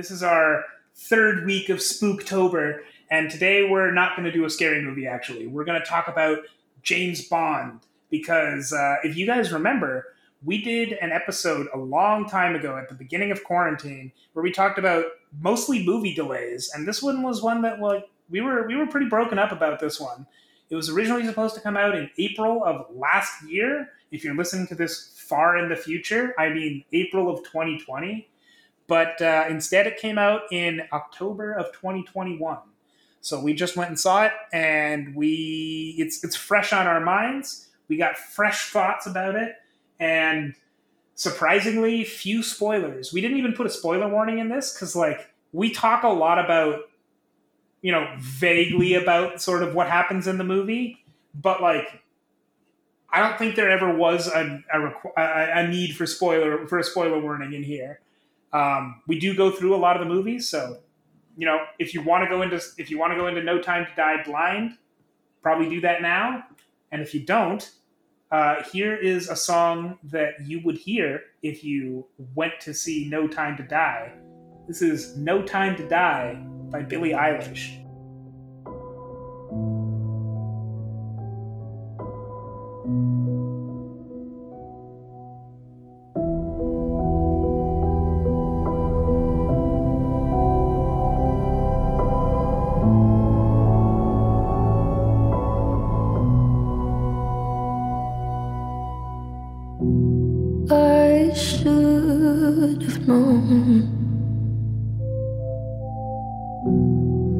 This is our third week of Spooktober, and today we're not going to do a scary movie, actually. We're going to talk about James Bond, because uh, if you guys remember, we did an episode a long time ago at the beginning of quarantine where we talked about mostly movie delays, and this one was one that like we were we were pretty broken up about this one. It was originally supposed to come out in April of last year. If you're listening to this far in the future, I mean April of 2020, but uh, instead it came out in October of 2021. So we just went and saw it, and we it's it's fresh on our minds. We got fresh thoughts about it, and surprisingly few spoilers. We didn't even put a spoiler warning in this because like we talk a lot about you know vaguely about sort of what happens in the movie, but like I don't think there ever was a a, a need for spoiler for a spoiler warning in here. Um, we do go through a lot of the movies, so you know if you want to go into if you want to go into No Time to Die blind, probably do that now. And if you don't, uh, here is a song that you would hear if you went to see No Time to Die. This is No Time to Die by Billie Eilish.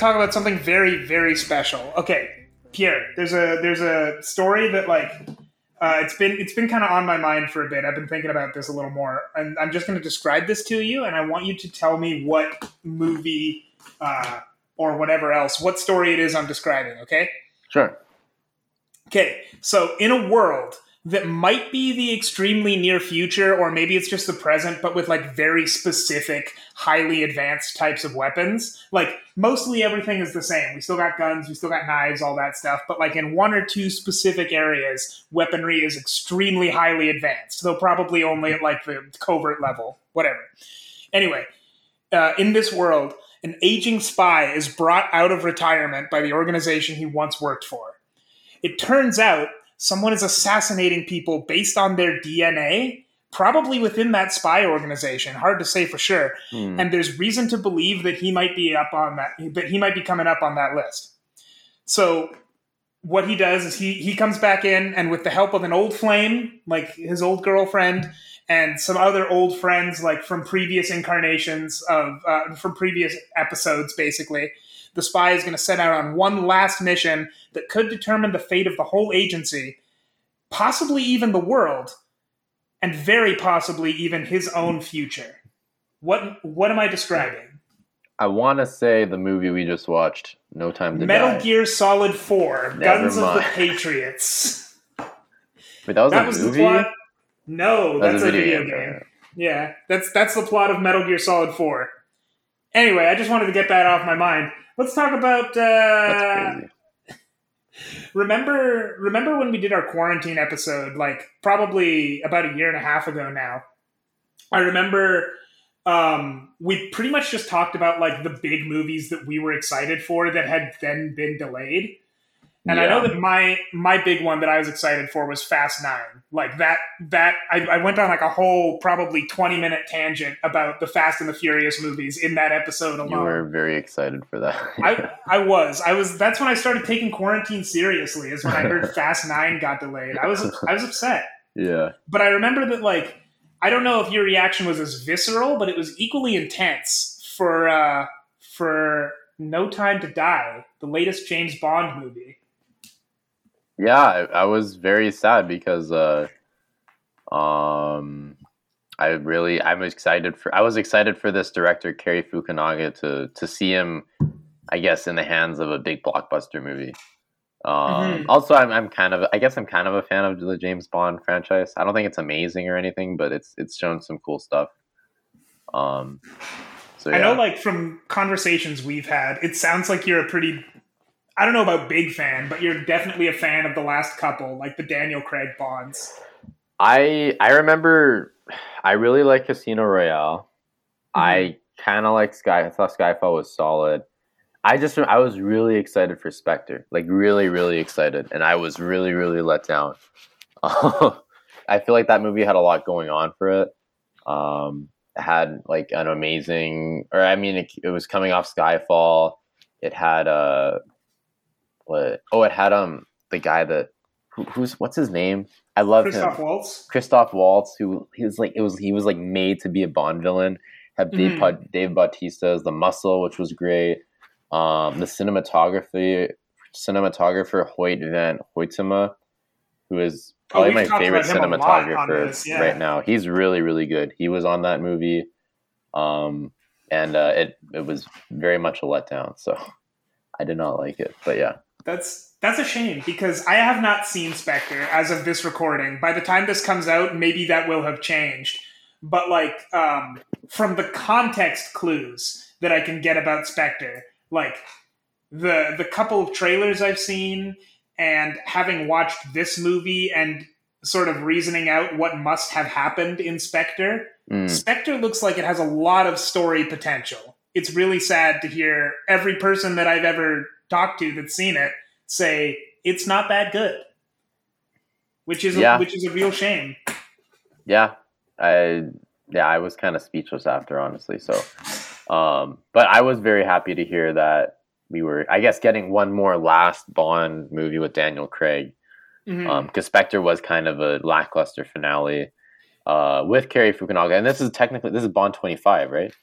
To talk about something very, very special. Okay, Pierre, there's a there's a story that like uh, it's been it's been kind of on my mind for a bit. I've been thinking about this a little more, and I'm just going to describe this to you, and I want you to tell me what movie uh, or whatever else, what story it is I'm describing. Okay. Sure. Okay, so in a world that might be the extremely near future, or maybe it's just the present, but with like very specific, highly advanced types of weapons, like mostly everything is the same. We still got guns, we still got knives, all that stuff, but like in one or two specific areas, weaponry is extremely highly advanced, though probably only at like the covert level, whatever. Anyway, uh, in this world, an aging spy is brought out of retirement by the organization he once worked for. It turns out someone is assassinating people based on their DNA, probably within that spy organization. Hard to say for sure. Hmm. And there's reason to believe that he might be up on that, that he might be coming up on that list. So what he does is he he comes back in and with the help of an old flame, like his old girlfriend, and some other old friends, like from previous incarnations of uh, from previous episodes, basically. The spy is going to set out on one last mission that could determine the fate of the whole agency, possibly even the world, and very possibly even his own future. What what am I describing? I want to say the movie we just watched, No Time to Metal Die. Gear Solid 4, Never Guns of the. Patriots. Wait, that was that a was movie. the plot. No, That that's a video, game. yeah. Yeah, that's that's the plot of Metal Gear Solid 4. Anyway, I just wanted to get that off my mind. Let's talk about uh remember remember when we did our quarantine episode like probably about a year and a half ago now. I remember um we pretty much just talked about like the big movies that we were excited for that had then been delayed. And I know that my my big one that I was excited for was Fast Nine. Like that that I, I went on like a whole probably twenty minute tangent about the Fast and the Furious movies in that episode alone. You were very excited for that. I, I was I was that's when I started taking quarantine seriously. Is when I heard Fast Nine got delayed. I was I was upset, yeah. but I remember that like I don't know if your reaction was as visceral, but it was equally intense for uh, for No Time to Die, the latest James Bond movie. Yeah, I, I was very sad because uh um I really I'm excited for I was excited for this director Cary Fukunaga to to see him I guess in the hands of a big blockbuster movie. Um Mhm. also I'm I'm kind of I guess I'm kind of a fan of the James Bond franchise. I don't think it's amazing or anything, but it's it's shown some cool stuff. Um so yeah. I know, like from conversations we've had, it sounds like you're a pretty. I don't know about big fan, but you're definitely a fan of the last couple, like the Daniel Craig Bonds. I I remember I really like Casino Royale. I kind of like Sky. I thought Skyfall was solid. I just I was really excited for Spectre, like really really excited, and I was really really let down. I feel like that movie had a lot going on for it. Um, it had like an amazing, or I mean, it, it was coming off Skyfall. It had uh, what? Oh, it had um the guy that who, who's what's his name? I love Christoph him. Waltz. Christoph Waltz, who he was like it was he was like made to be a Bond villain. Had Dave. Pa- Dave Bautista as the muscle, which was great. Um, the cinematography cinematographer Hoyte Van Hoytema, who is Oh, probably we've my favorite about him a lot on cinematographer this, yeah. right now. He's really really good. He was on that movie, um, and uh, it it was very much a letdown. So I did not like it, but yeah. That's that's a shame because I have not seen Spectre as of this recording. By the time this comes out, maybe that will have changed. But like um, from the context clues that I can get about Spectre, like the the couple of trailers I've seen and having watched this movie and sort of reasoning out what must have happened in Spectre, Mm. Spectre looks like it has a lot of story potential. It's really sad to hear every person that I've ever talked to that's seen it say it's not that good, which is Yeah. a, which is a real shame. yeah i yeah i was kind of speechless after honestly so um but i was very happy to hear that we were i guess getting one more last bond movie with daniel craig Mhm. um because spectre was kind of a lackluster finale uh with Cary fukunaga and this is technically this is bond 25 right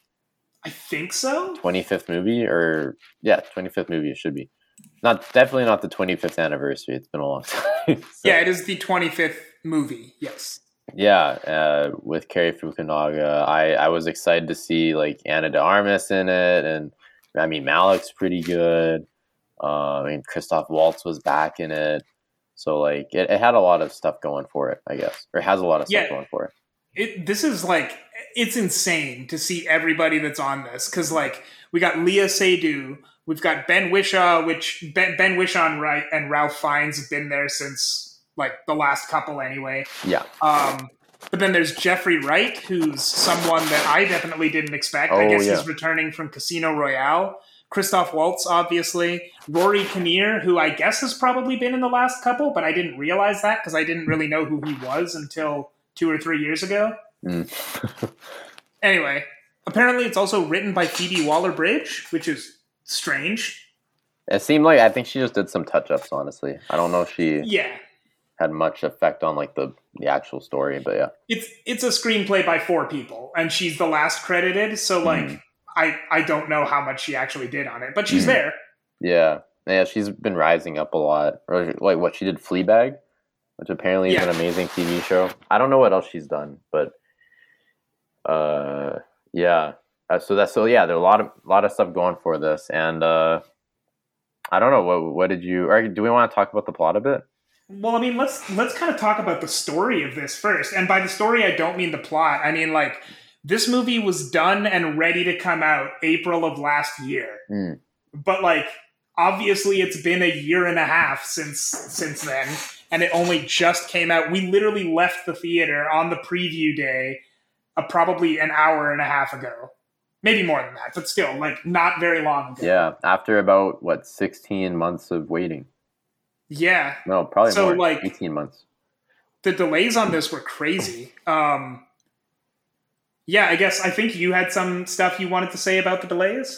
I think so. 25th movie or yeah 25th movie it should be not definitely not the 25th anniversary it's been a long time So- Yeah, it is the 25th movie. Yes. Yeah, uh, with Cary Fukunaga, I, I was excited to see like Ana de Armas in it, and Rami Malek's pretty good. Uh, I mean, Christoph Waltz was back in it, so like it, it had a lot of stuff going for it, I guess, or has a lot of stuff Yeah. going for it. It, this is like it's insane to see everybody that's on this because like we got Léa Seydoux, we've got Ben Whishaw, which Ben, ben Whishaw and, Ra- and Ralph Fiennes have been there since like the last couple anyway. Yeah, Um, but then there's Jeffrey Wright, who's someone that I definitely didn't expect. Oh, I guess yeah. he's returning from Casino Royale. Christoph Waltz, obviously. Rory Kinnear, who I guess has probably been in the last couple, but I didn't realize that because I didn't really know who he was until two or three years ago. Mm. Anyway, apparently it's also written by Phoebe Waller Bridge, which is strange. it seemed like I think she just did some touch ups. Honestly, I don't know if she Yeah. had much effect on like the the actual story, but yeah, It's it's a screenplay by four people, and she's the last credited, so like Mhm. I I don't know how much she actually did on it, but she's Mhm. there. yeah, yeah. She's been rising up a lot. Or like what she did, Fleabag, which apparently Yeah. is an amazing TV show. I don't know what else she's done, but uh, yeah, uh, so that's so yeah. There's a lot of lot of stuff going for this, and uh, I don't know what what did you? Or do we want to talk about the plot a bit? Well, I mean, let's let's kind of talk about the story of this first. And by the story, I don't mean the plot. I mean like this movie was done and ready to come out April of last year. Mm. But like obviously it's been a year and a half since since then and it only just came out. We literally left the theater on the preview day uh, probably an hour and a half ago. Maybe more than that, but still like not very long ago. Yeah, after about what 16 months of waiting. Yeah. No, probably So, more. like- 18 months. the delays on this were crazy. Um, yeah, I guess I think you had some stuff you wanted to say about the delays.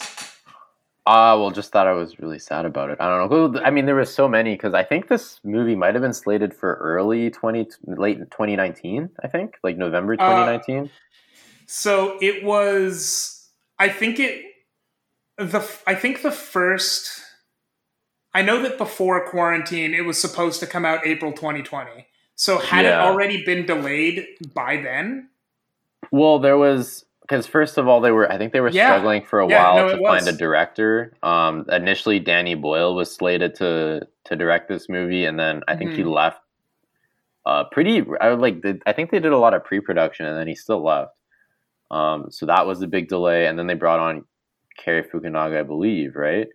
Ah, well, just thought I was really sad about it. I don't know. I mean, there was so many because I think this movie might have been slated for early 20, late 2019, I think, like November Uh, 2019. So it was. I think it. The I think the first. I know that before quarantine, it was supposed to come out April 2020. So had it already been delayed by then? Well, there was because first of all, they were I think they were Yeah. struggling for a Yeah, while no, to find a director. Um, initially, Danny Boyle was slated to to direct this movie, and then I think he Mhm. left. Uh, pretty. I would like. I think they did a lot of pre production, and then he still left. Um, so that was a big delay, and then they brought on Cary Fukunaga, I believe, right?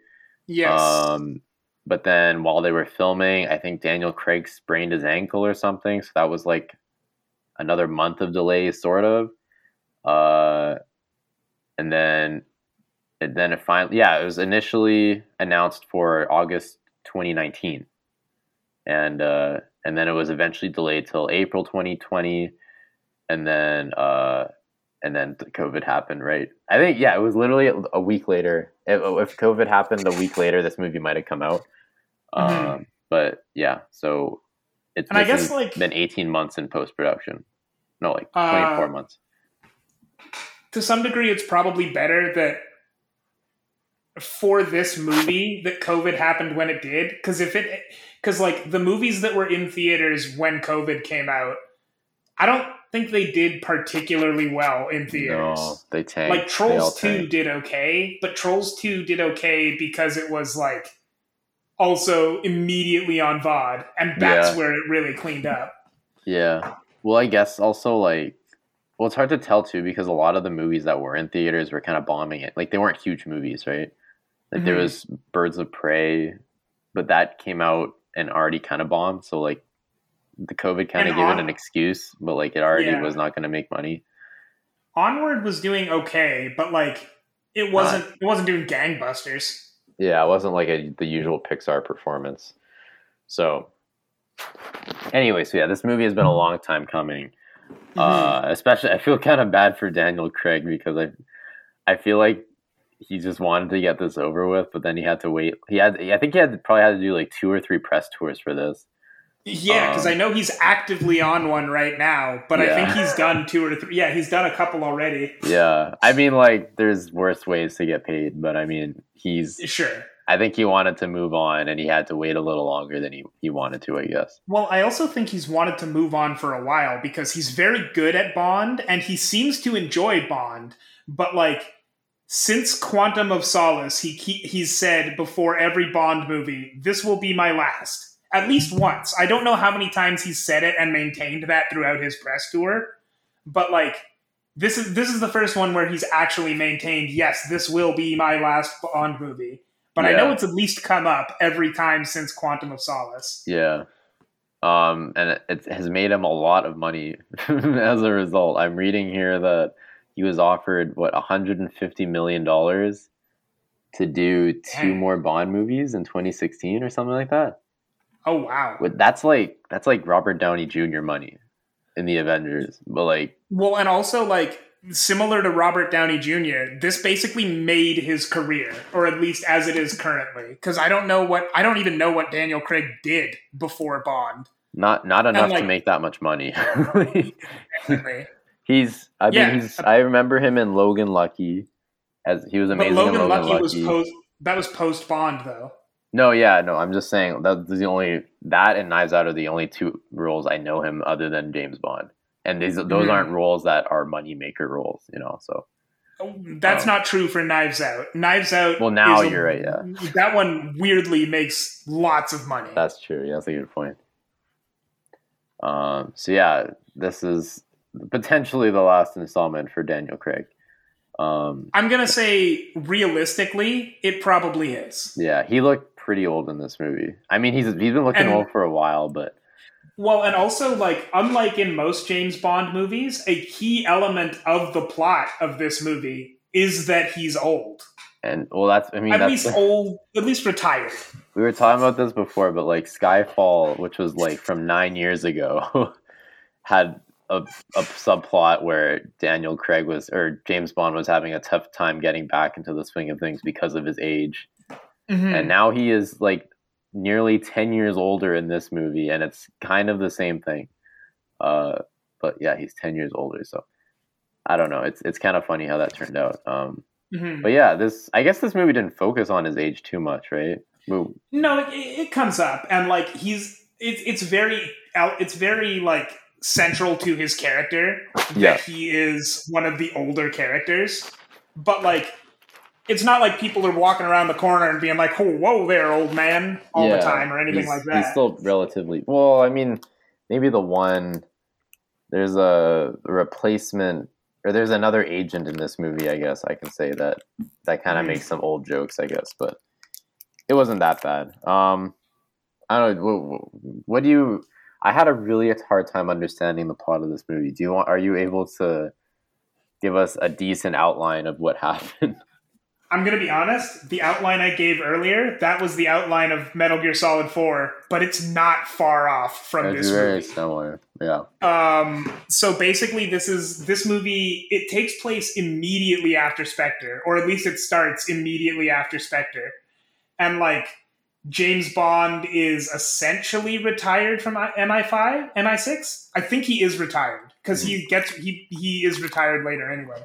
Yes. Um, but then while they were filming, I think Daniel Craig sprained his ankle or something. So that was like another month of delay, sort of. Uh, and then, and then it finally, yeah, it was initially announced for August 2019, and uh, and then it was eventually delayed till April 2020, and then uh, and then COVID happened, right? I think yeah, it was literally a- week later. If, COVID happened a week later, this movie might have come out. Mhm. Um, but yeah, so it's And I guess, like- been eighteen months in post production. No, like Uh, twenty four months. To some degree, it's probably better that for this movie that COVID happened when it did. Because if it, because like the movies that were in theaters when COVID came out, I don't think they did particularly well in theaters. No, they tanked. like Trolls 2 tanked. did okay, but Trolls 2 did okay because it was like also immediately on VOD, and that's Yeah. where it really cleaned up. Yeah. Well, I guess also like, well, it's hard to tell too because a lot of the movies that were in theaters were kind of bombing it. Like they weren't huge movies, right? Like there Mhm. was Birds of Prey, but that came out and already kind of bombed. So like, the COVID kind of gave on- it an excuse, but like it already Yeah. was not going to make money. Onward was doing okay, but like it wasn't it wasn't doing gangbusters. Yeah, it wasn't like a, the usual Pixar performance. So, anyway, so yeah, this movie has been a long time coming. Uh, especially, I feel kind of bad for Daniel Craig because I, I feel like he just wanted to get this over with, but then he had to wait. He had, I think he had probably had to do like two or three press tours for this. Yeah, because Um, I know he's actively on one right now, but I think he's done two or three. Yeah, he's done a couple already. Yeah, I mean, like, there's worse ways to get paid, but I mean, he's. Sure. I think he wanted to move on, and he had to wait a little longer than he, he wanted to. I guess. Well, I also think he's wanted to move on for a while because he's very good at Bond and he seems to enjoy Bond. But like since Quantum of Solace, he, he he's said before every Bond movie, "This will be my last." At least once. I don't know how many times he's said it and maintained that throughout his press tour, but like this is this is the first one where he's actually maintained, "Yes, this will be my last Bond movie." But I know it's at least come up every time since Quantum of Solace. Yeah. Um, and it, it has made him a lot of money as a result. I'm reading here that he was offered what 150 million dollars to do two Dang. more Bond movies in 2016 or something like that. Oh wow. But that's like that's like Robert Downey Jr. money in the Avengers. But like, Well, and also like similar to Robert Downey Jr., this basically made his career, or at least as it is currently. Because I don't know what I don't even know what Daniel Craig did before Bond. not not enough like- to make that much money. He's I Yeah. mean he's I remember him in Logan Lucky as he was amazing Logan, in Logan Lucky, was post that was post Bond though. No, yeah, no, I'm just saying that's the only that and Knives Out are the only two roles I know him other than James Bond, and these those Mhm. aren't roles that are money maker roles, you know. So That's Oh. not true for Knives Out. Knives Out. Well, now a- you're right, yeah. That one weirdly makes lots of money. That's true. Yeah, that's a good point. Um, so yeah, this is potentially the last installment for Daniel Craig. Um, I'm gonna say realistically, it probably is. yeah, he looked pretty old in this movie. I mean, he's he's been looking And- old for a while, but Well, and also like unlike in most James Bond movies, a key element of the plot of this movie is that he's old. and well, that's I mean, At least old, at least retired. we were talking about this before, but like Skyfall, which was like from nine years ago, had a, a subplot where Daniel Craig was or James Bond was having a tough time getting back into the swing of things because of his age. Mhm. and now he is like nearly 10 years older in this movie and it's kind of the same thing uh but yeah he's 10 years older so i don't know it's it's kind of funny how that turned out um Mhm. but yeah this i guess this movie didn't focus on his age too much right No, it, it comes up, and like he's it's it's very it's very like central to his character that Yeah. he is one of the older characters, but like. It's not like people are walking around the corner and being like, "Oh, whoa there, old man," all Yeah, the time or anything like that. he's still relatively well i mean maybe the one there's a replacement or there's another agent in this movie i guess i can say that that kind of Mhm. makes some old jokes i guess but it wasn't that bad um i don't know what, what do you i had a really hard time understanding the plot of this movie do you want are you able to give us a decent outline of what happened I'm gonna be honest. The outline I gave earlier, that was the outline of Metal Gear Solid 4, but it's not far off from it's this very movie. similar yeah Um, so basically, this is this movie. It takes place immediately after Spectre, or at least it starts immediately after Spectre, and like James Bond is essentially retired from MI5, MI6. I think he is retired because he gets he he is retired later anyway.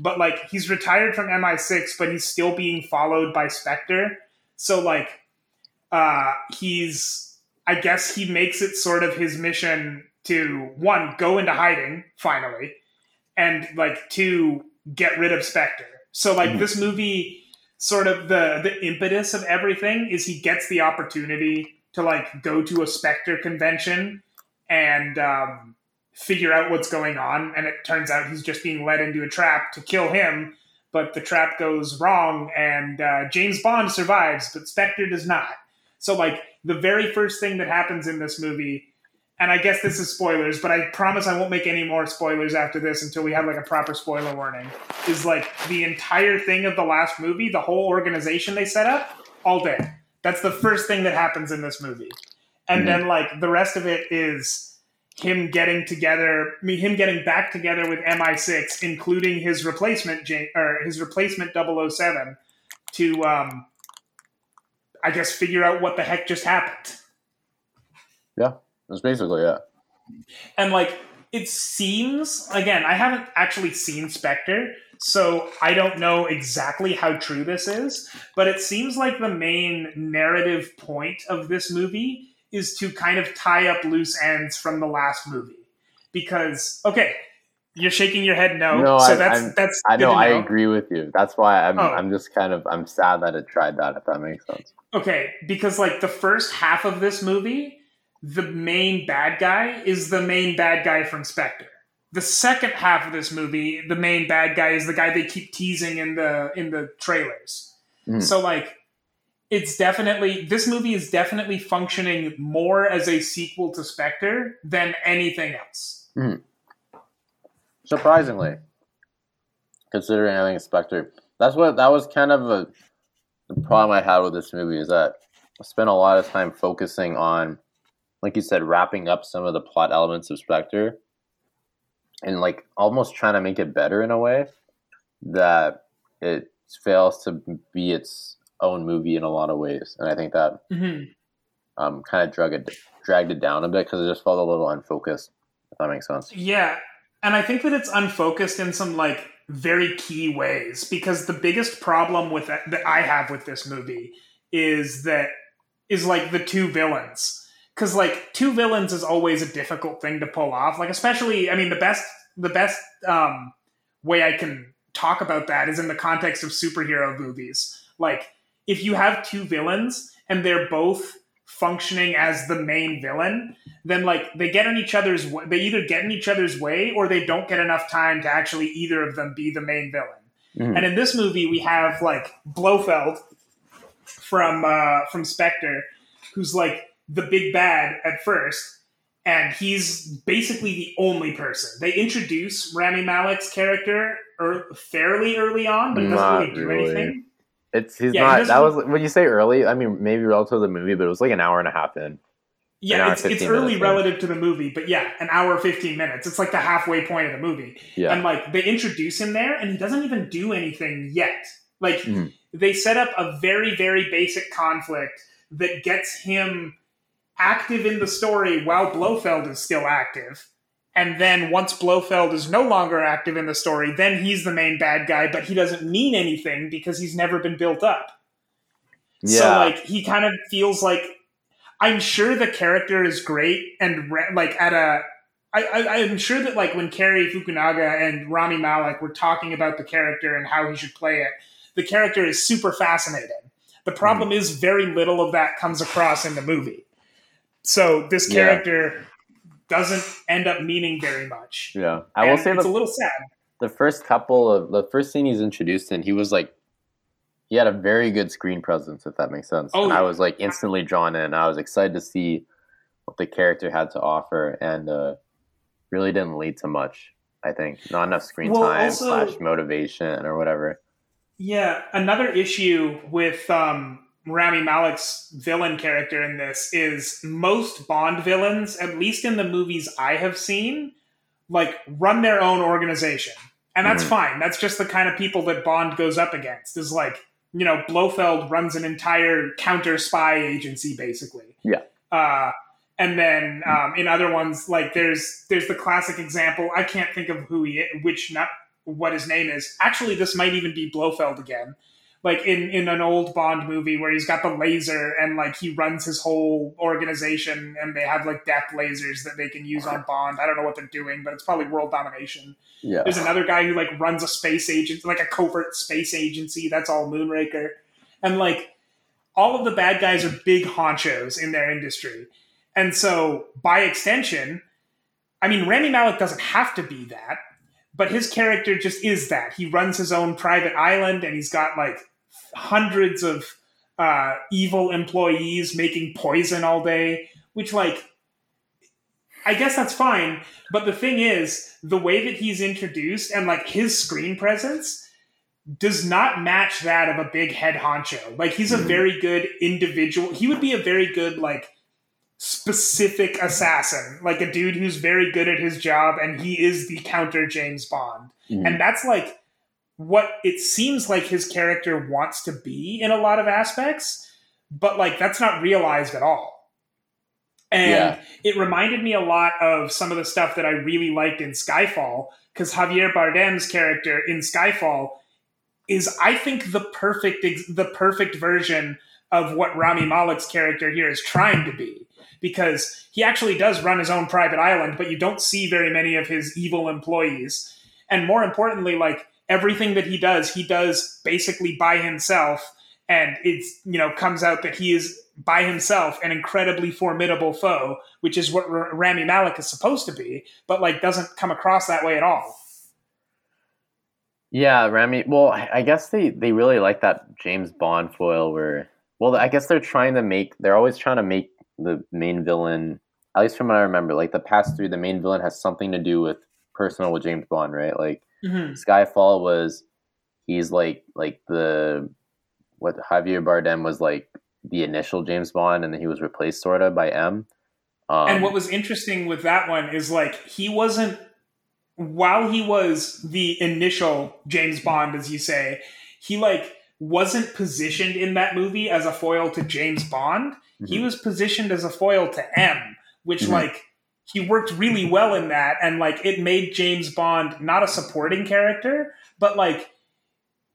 But like he's retired from MI6, but he's still being followed by Spectre. So like uh he's I guess he makes it sort of his mission to one, go into hiding finally, and like two, get rid of Spectre. So like Mhm. this movie sort of the the impetus of everything is he gets the opportunity to like go to a Spectre convention and um figure out what's going on and it turns out he's just being led into a trap to kill him but the trap goes wrong and uh, james bond survives but spectre does not. So like the very first thing that happens in this movie and i guess this is spoilers but i promise i won't make any more spoilers after this until we have like a proper spoiler warning is like the entire thing of the last movie the whole organization they set up all dead. That's the first thing that happens in this movie. And Mhm. then like the rest of it is him getting together, I mean, him getting back together with MI6, including his replacement, or his replacement 007, to, um, I guess, figure out what the heck just happened. Yeah, that's basically it And like, it seems again, I haven't actually seen Spectre, so I don't know exactly how true this is. But it seems like the main narrative point of this movie is to kind of tie up loose ends from the last movie. Because okay, you're shaking your head no, No, so I- that's I'm- that's I good know, I agree with you. That's why I'm Oh. I'm just kind of I'm sad that it tried that. If that makes sense. Okay, because like the first half of this movie, the main bad guy is the main bad guy from Spectre. The second half of this movie, the main bad guy is the guy they keep teasing in the in the trailers. Mhm. So like it's definitely this movie is definitely functioning more as a sequel to Spectre than anything else. Hmm. Surprisingly, considering I think Spectre, that's what that was kind of a the problem I had with this movie is that I spent a lot of time focusing on, like you said, wrapping up some of the plot elements of Spectre, and like almost trying to make it better in a way that it fails to be its own movie in a lot of ways, and I think that um, kind of drug it dragged it down a bit because it just felt a little unfocused. If that makes sense. Yeah, and I think that it's unfocused in some like very key ways because the biggest problem with that, that I have with this movie is that is like the two villains. Cuz like two villains is always a difficult thing to pull off. Like especially I mean the best the best um way I can talk about that is in the context of superhero movies. Like, if you have two villains and they're both functioning as the main villain, then like they get in each other's way. They either get in each other's way or they don't get enough time to actually either of them be the main villain. Mhm. And in this movie, we have like Blofeld from uh, from Spectre, who's like the big bad at first, and he's basically the only person. They introduce Rami Malek's character er, fairly early on, but it doesn't Not really do really. anything. It's he's Yeah, not. doesn't That was when you say early. I mean, maybe relative to the movie, but it was like an hour and a half in. Yeah, it's, it's early minutes, yeah. relative to the movie, but yeah, an hour fifteen minutes. It's like the halfway point of the movie. Yeah, And like they introduce him there, and he doesn't even do anything yet. Like Mhm. they set up a very, very basic conflict that gets him active in the story while Blofeld is still active. And then once Blofeld is no longer active in the story, then he's the main bad guy, but he doesn't mean anything because he's never been built up. yeah. So like he kind of feels like I'm sure the character is great and re- like at a I, I, I'm sure that like when Cary Fukunaga and Rami Malek were talking about the character and how he should play it, the character is super fascinating. The problem hmm. is very little of that comes across in the movie. So this Yeah. Doesn't end up meaning very much. yeah. I will And say it's the a little sad. the first couple of the first scene he's introduced in, he was like, he had a very good screen presence, if that makes sense. Oh, and I was like instantly drawn in. I was excited to see what the character had to offer, and uh, really didn't lead to much. I think not enough screen Well, time also- slash motivation or whatever. Yeah, another issue with um, Rami Malek's villain character in this is most Bond villains, at least in the movies I have seen, like run their own organization, and that's Mhm. fine. That's just the kind of people that Bond goes up against. Is like you know Blofeld runs an entire counter spy agency basically. Yeah. Uh, and then um, in other ones, like there's there's the classic example. I can't think of who he which not what his name is. Actually, this might even be Blofeld again. Like in in an old Bond movie where he's got the laser and like he runs his whole organization and they have like death lasers that they can use on Bond. I don't know what they're doing, but it's probably world domination. Yeah, There's another guy who like runs a space agent, like a covert space agency. That's all Moonraker, and like all of the bad guys are big honchos in their industry, and so by extension, I mean Rami Malek doesn't have to be that, but his character just is that. He runs his own private island, and he's got like hundreds of uh, evil employees making poison all day, which like. I guess that's fine, but the thing is, the way that he's introduced and like his screen presence does not match that of a big head honcho. Like he's a Mhm. very good individual. He would be a very good like specific assassin, like a dude who's very good at his job and he is the counter James Bond. Mhm. And that's like what it seems like his character wants to be in a lot of aspects, but like that's not realized at all. And Yeah. it reminded me a lot of some of the stuff that I really liked in Skyfall because Javier Bardem's character in Skyfall is, I think, the perfect the perfect version of what Rami Malek's character here is trying to be. Because he actually does run his own private island, but you don't see very many of his evil employees. And more importantly, like everything that he does, he does basically by himself. And it's, you know, comes out that he is by himself an incredibly formidable foe, which is what R- Rami Malek is supposed to be, but like doesn't come across that way at all. Yeah, Rami. Well, I I guess they they really like that James Bond foil where. Well, I guess they're trying to make. They're always trying to make the main villain. At least from what I remember, like the past three, the main villain has something to do with personal with James Bond, right? Like Mm-hmm. Skyfall was, he's like like the what Javier Bardem was like the initial James Bond, and then he was replaced sort of by M. Um, and what was interesting with that one is like he wasn't while he was the initial James Bond, as you say, he like wasn't positioned in that movie as a foil to James Bond. He Mhm. was positioned as a foil to M, which Mhm. like he worked really well in that, and like it made James Bond not a supporting character, but like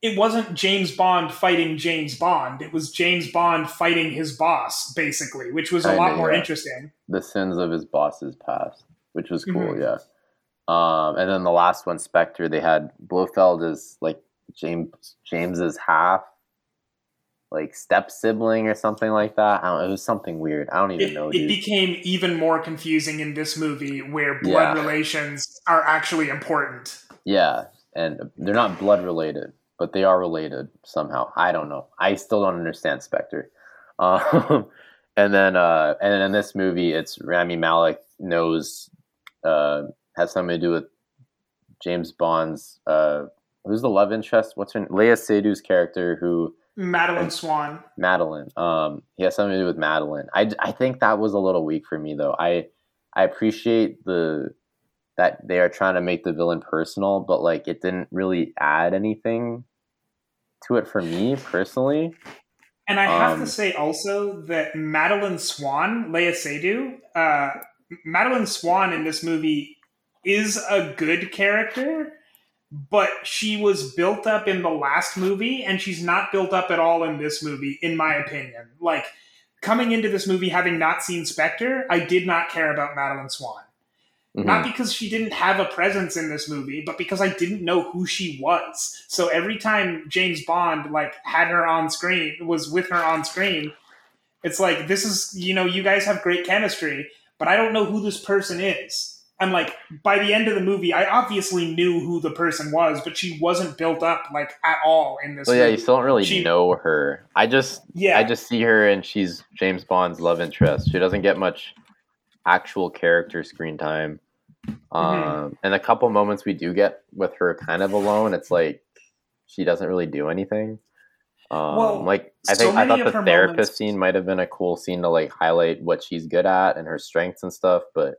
it wasn't James Bond fighting James Bond. It was James Bond fighting his boss, basically, which was a Kinda, lot more yeah. interesting. the sins of his boss's past, which was cool. Mhm. Yeah. Um, and then the last one, Spectre, they had Blofeld as like James James's half, like step sibling or something like that. I don't, it was something weird. I don't even It, know. it became even more confusing in this movie where blood Yeah. relations are actually important. Yeah, and they're not blood related, but they are related somehow. I don't know. I still don't understand Spectre. Um, and then, uh, and then in this movie, it's Rami Malek knows uh, has something to do with James Bond's. Uh, who's the love interest? What's her? Léa Seydoux character who Madeleine Swann. Madeleine. Um, he has something to do with Madeleine. I, I think that was a little weak for me though. I I appreciate the that they are trying to make the villain personal, but like it didn't really add anything to it for me personally. And I have Um, to say also that Madeleine Swann, Léa Seydoux, uh, Madeline Swan in this movie is a good character, but she was built up in the last movie, and she's not built up at all in this movie, in my opinion. Like coming into this movie, having not seen Spectre, I did not care about Madeleine Swann. Mhm. Not because she didn't have a presence in this movie, but because I didn't know who she was. So every time James Bond like had her on screen, was with her on screen, it's like this is you know you guys have great chemistry, but I don't know who this person is. And like by the end of the movie, I obviously knew who the person was, but she wasn't built up like at all in this. So yeah, you still don't really She- know her. I just yeah, I just see her and she's James Bond's love interest. She doesn't get much actual character screen time. Um, Mm-hmm. and a couple moments we do get with her kind of alone, it's like she doesn't really do anything. Um, Well, like I so think I thought the therapist moments- scene might have been a cool scene to like highlight what she's good at and her strengths and stuff, but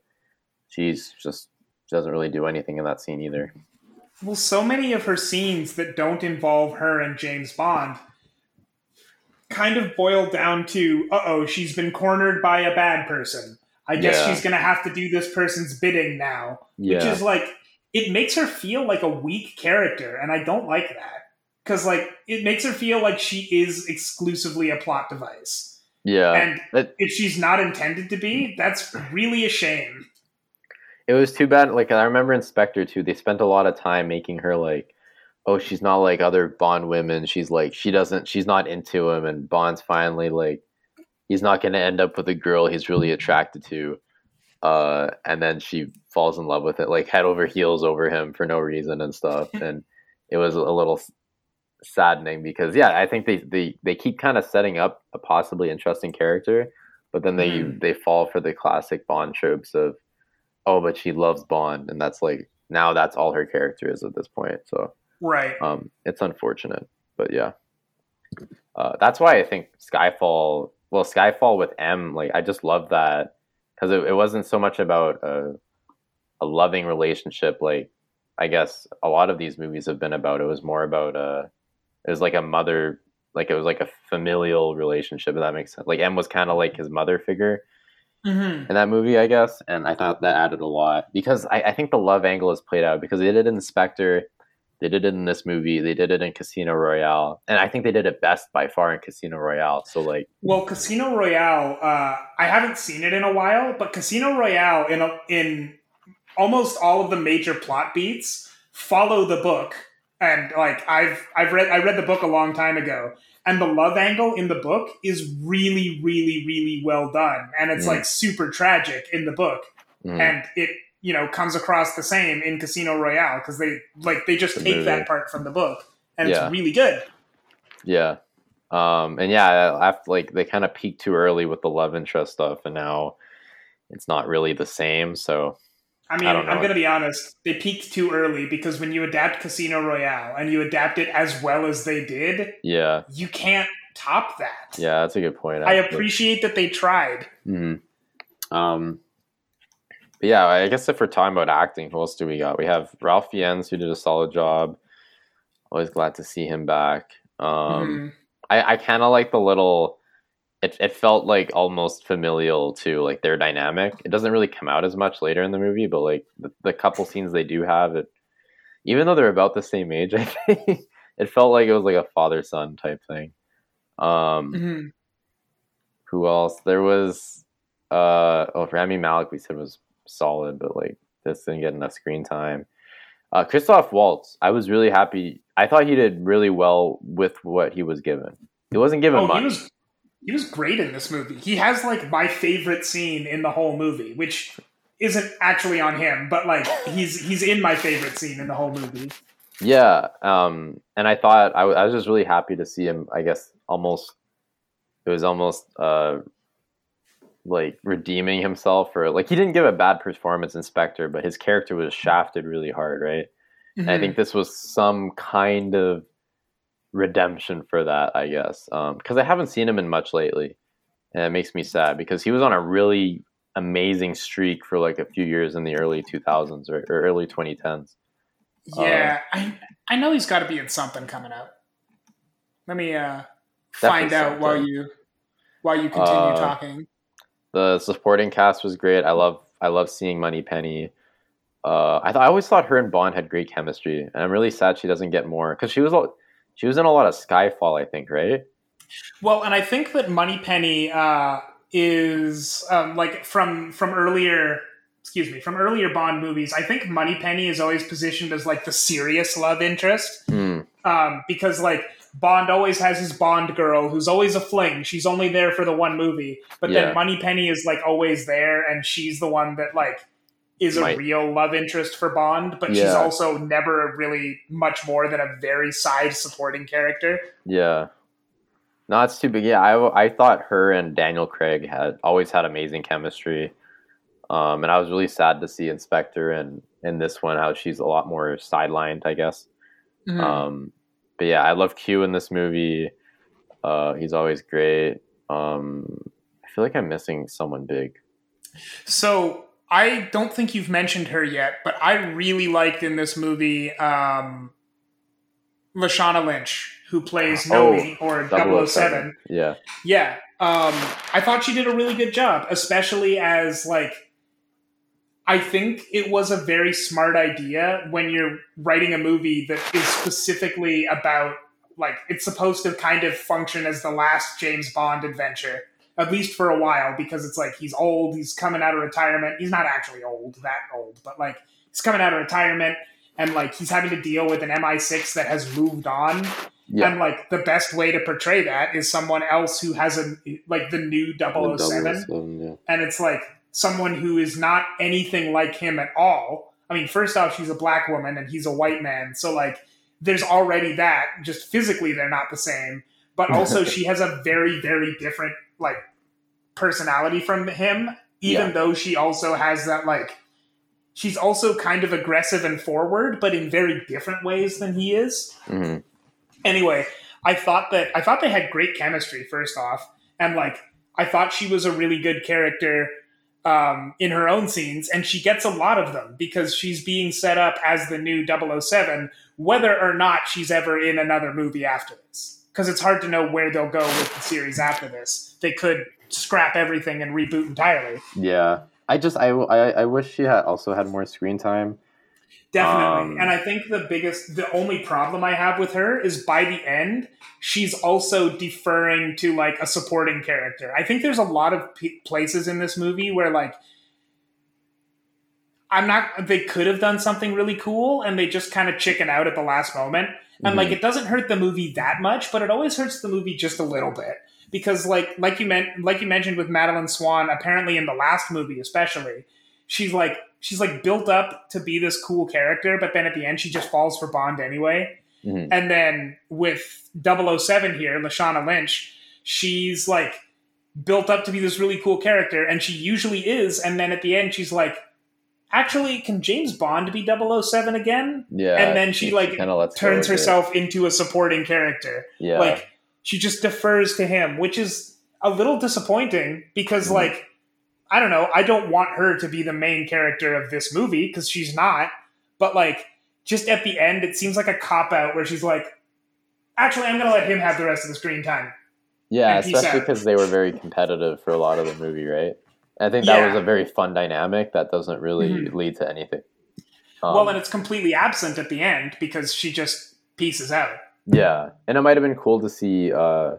she's just doesn't really do anything in that scene either. Well, so many of her scenes that don't involve her and James Bond kind of boil down to, uh oh, she's been cornered by a bad person. I guess Yeah. she's going to have to do this person's bidding now. Yeah, Which is like, it makes her feel like a weak character, and I don't like that. Because, like, it makes her feel like she is exclusively a plot device. yeah. and It- if she's not intended to be, that's really a shame. It was too bad. Like I remember in Spectre too. They spent a lot of time making her like, oh, she's not like other Bond women. She's like she doesn't. She's not into him, and Bond's finally like, he's not going to end up with a girl he's really attracted to. Uh, and then she falls in love with it, like head over heels over him for no reason and stuff. And it was a little saddening because yeah, I think they they they keep kind of setting up a possibly interesting character, but then they Mhm. they fall for the classic Bond tropes of oh, but she loves Bond, and that's like now that's all her character is at this point. So Right. um, it's unfortunate, but yeah, uh, that's why I think Skyfall. Well, Skyfall with M, like I just love that because it, it wasn't so much about a, a loving relationship. Like I guess a lot of these movies have been about. It was more about a. It was like a mother, like it was like a familial relationship. If that makes sense. Like M was kind of like his mother figure hmm in that movie, I guess, and I thought that added a lot because I, I think the love angle is played out because they did it in Spectre, they did it in this movie, they did it in Casino Royale, and I think they did it best by far in Casino Royale. So like, Well, Casino Royale, uh, I haven't seen it in a while, but Casino Royale in a, in almost all of the major plot beats follow the book, and like I've I've read I read the book a long time ago, and the love angle in the book is really really really well done, and it's Mm. like super tragic in the book, mhm, and it you know comes across the same in Casino Royale because they like they just The take movie. that part from the book, and Yeah. it's really good. yeah, um, and yeah, after like they kind of peaked too early with the love interest stuff, and now it's not really the same. So I mean, I I'm going to be honest. They peaked too early because when you adapt Casino Royale and you adapt it as well as they did, yeah, you can't top that. yeah, that's a good point. I actually. appreciate that they tried. Mhm. Um, but yeah, I guess if we're talking about acting, who else do we got? We have Ralph Fiennes, who did a solid job. Always glad to see him back. Um, Mhm. I, I kind of like the little. It, it felt like almost familial to like their dynamic. It doesn't really come out as much later in the movie, but like the, the couple scenes they do have, it even though they're about the same age, I think it felt like it was like a father son type thing. Um, Mhm. who else? There was uh oh Rami Malek we said was solid, but like this didn't get enough screen time. Uh, Christoph Waltz, I was really happy. I thought he did really well with what he was given. He wasn't given Oh, much. he was he was great in this movie. He has like my favorite scene in the whole movie, which isn't actually on him, but like he's he's in my favorite scene in the whole movie. Yeah, um, and I thought I, w- I was just really happy to see him. I guess almost it was almost uh, like redeeming himself, or like he didn't give a bad performance, in Spectre, but his character was shafted really hard, right? And I think this was some kind of redemption for that, I guess, because I haven't seen him in much lately, and it makes me sad because he was on a really amazing streak for like a few years in the early 2000s or, or early 2010s. Yeah, I I know he's got to be in something coming up. Let me uh find out while you while you continue Uh, talking. The supporting cast was great. I love I love seeing Moneypenny. Uh, I thought I always thought her and Bond had great chemistry, and I'm really sad she doesn't get more because she was a- she was in a lot of Skyfall, I think, right? Well, and I think that Moneypenny uh, is um, like from from earlier. Excuse me, from earlier Bond movies. I think Moneypenny is always positioned as like the serious love interest Hmm. um, because like Bond always has his Bond girl who's always a fling. She's only there for the one movie, but Yeah. then Moneypenny is like always there, and she's the one that like is a real love interest for Bond, but she's also never really much more than a very side supporting character. Yeah. No, it's too big. Yeah, I, I thought her and Daniel Craig had always had amazing chemistry. Um, and I was really sad to see in Spectre and in this one how she's a lot more sidelined, I guess. Hmm. Um, but yeah, I love Q in this movie. Uh, he's always great. Um, I feel like I'm missing someone big. So I don't think you've mentioned her yet, but I really liked in this movie um, Lashana Lynch, who plays Oh, or 007. 007. Yeah. Yeah, um, I thought she did a really good job, especially as like. I think it was a very smart idea when you're writing a movie that is specifically about like it's supposed to kind of function as the last James Bond adventure at least for a while because it's like he's old, he's coming out of retirement. He's not actually old, that old, but like he's coming out of retirement and like he's having to deal with an MI6 that has moved on Yeah. and like the best way to portray that is someone else who has a like the new 007 007, yeah. and it's like someone who is not anything like him at all. I mean, first off, she's a black woman and he's a white man, so like there's already that. Just physically, they're not the same, but also she has a very, very different like personality from him. Even Yeah. though she also has that like she's also kind of aggressive and forward, but in very different ways than he is hmm anyway, I thought that I thought they had great chemistry first off, and like I thought she was a really good character um, in her own scenes, and she gets a lot of them because she's being set up as the new 007, whether or not she's ever in another movie after this. Because it's hard to know where they'll go with the series after this. They could scrap everything and reboot entirely. Yeah. I just I, I I wish she had also had more screen time. Definitely. Um, and I think the biggest, the only problem I have with her is by the end, she's also deferring to like a supporting character. I think there's a lot of p- places in this movie where like, I'm not, they could have done something really cool and they just kind of chicken out at the last moment. And like, it doesn't hurt the movie that much, but it always hurts the movie just a little bit. Because like, like you meant, like you mentioned with Madeleine Swann, apparently in the last movie, especially, she's like she's like built up to be this cool character, but then at the end she just falls for Bond anyway. Mhm. And then with 007 here, Lashana Lynch, she's like built up to be this really cool character, and she usually is. And then at the end, she's like, actually, can James Bond be 007 again? Yeah. And then she, like, lets go Turns of it. herself into a supporting character. Yeah. Like, she just defers to him, which is a little disappointing because, Mhm. like, I don't know, I don't want her to be the main character of this movie because she's not. But, like, just at the end, it seems like a cop out where she's like, actually, I'm going to let him have the rest of the screen time. Yeah, especially because they were very competitive for a lot of the movie, right? I think that Yeah. was a very fun dynamic that doesn't really Mhm. lead to anything. Um, well, and it's completely absent at the end because she just pieces out. yeah, and it might have been cool to see, uh,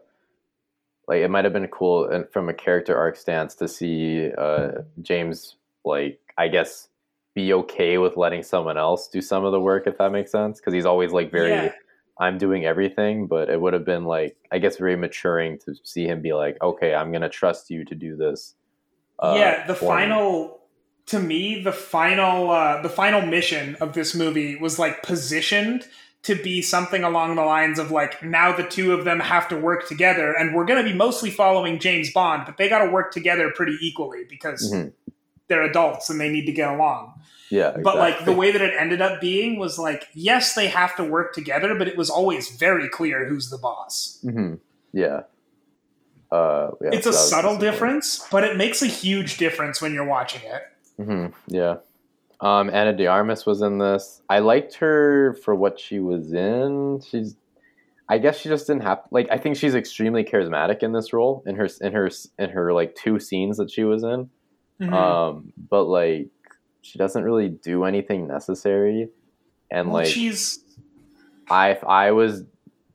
like, it might have been cool and from a character arc stance to see uh, James, like, I guess, be okay with letting someone else do some of the work if that makes sense because he's always like very Yeah. I'm doing everything, but it would have been like I guess very maturing to see him be like, okay, I'm gonna trust you to do this. Uh, yeah, the for me." final to me, the final uh, the final mission of this movie was like positioned to be something along the lines of like now the two of them have to work together and we're going to be mostly following James Bond, but they got to work together pretty equally because Mhm. they're adults and they need to get along. Yeah, But like the way that it ended up being was like yes, they have to work together, but it was always very clear who's the boss. Mhm. yeah. Uh, yeah, it's so a subtle difference, but it makes a huge difference when you're watching it. hmm Yeah. Um, Ana de Armas was in this. I liked her for what she was in. She's, I guess she just didn't have like. I think she's extremely charismatic in this role in her in her in her like two scenes that she was in. Mhm. Um, but like she doesn't really do anything necessary. And Well, like she's I if I was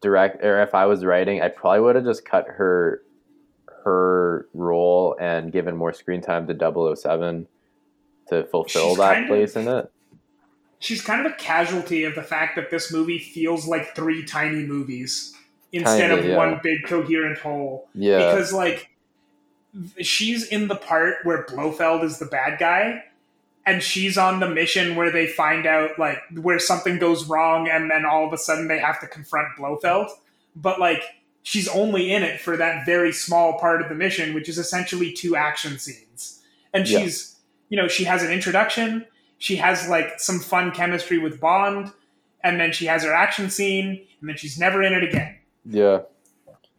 direct or if I was writing, I probably would have just cut her her role and given more screen time to 007 to fulfill She's that kind of- place in it. she's kind of a casualty of the fact that this movie feels like three tiny movies instead Kinda, of yeah. one big coherent whole. Yeah. Because like she's in the part where Blofeld is the bad guy and she's on the mission where they find out like where something goes wrong and then all of a sudden they have to confront Blofeld. But like she's only in it for that very small part of the mission, which is essentially two action scenes. And Yeah. she's you know, she has an introduction, she has like some fun chemistry with Bond, and then she has her action scene, and then she's never in it again. yeah.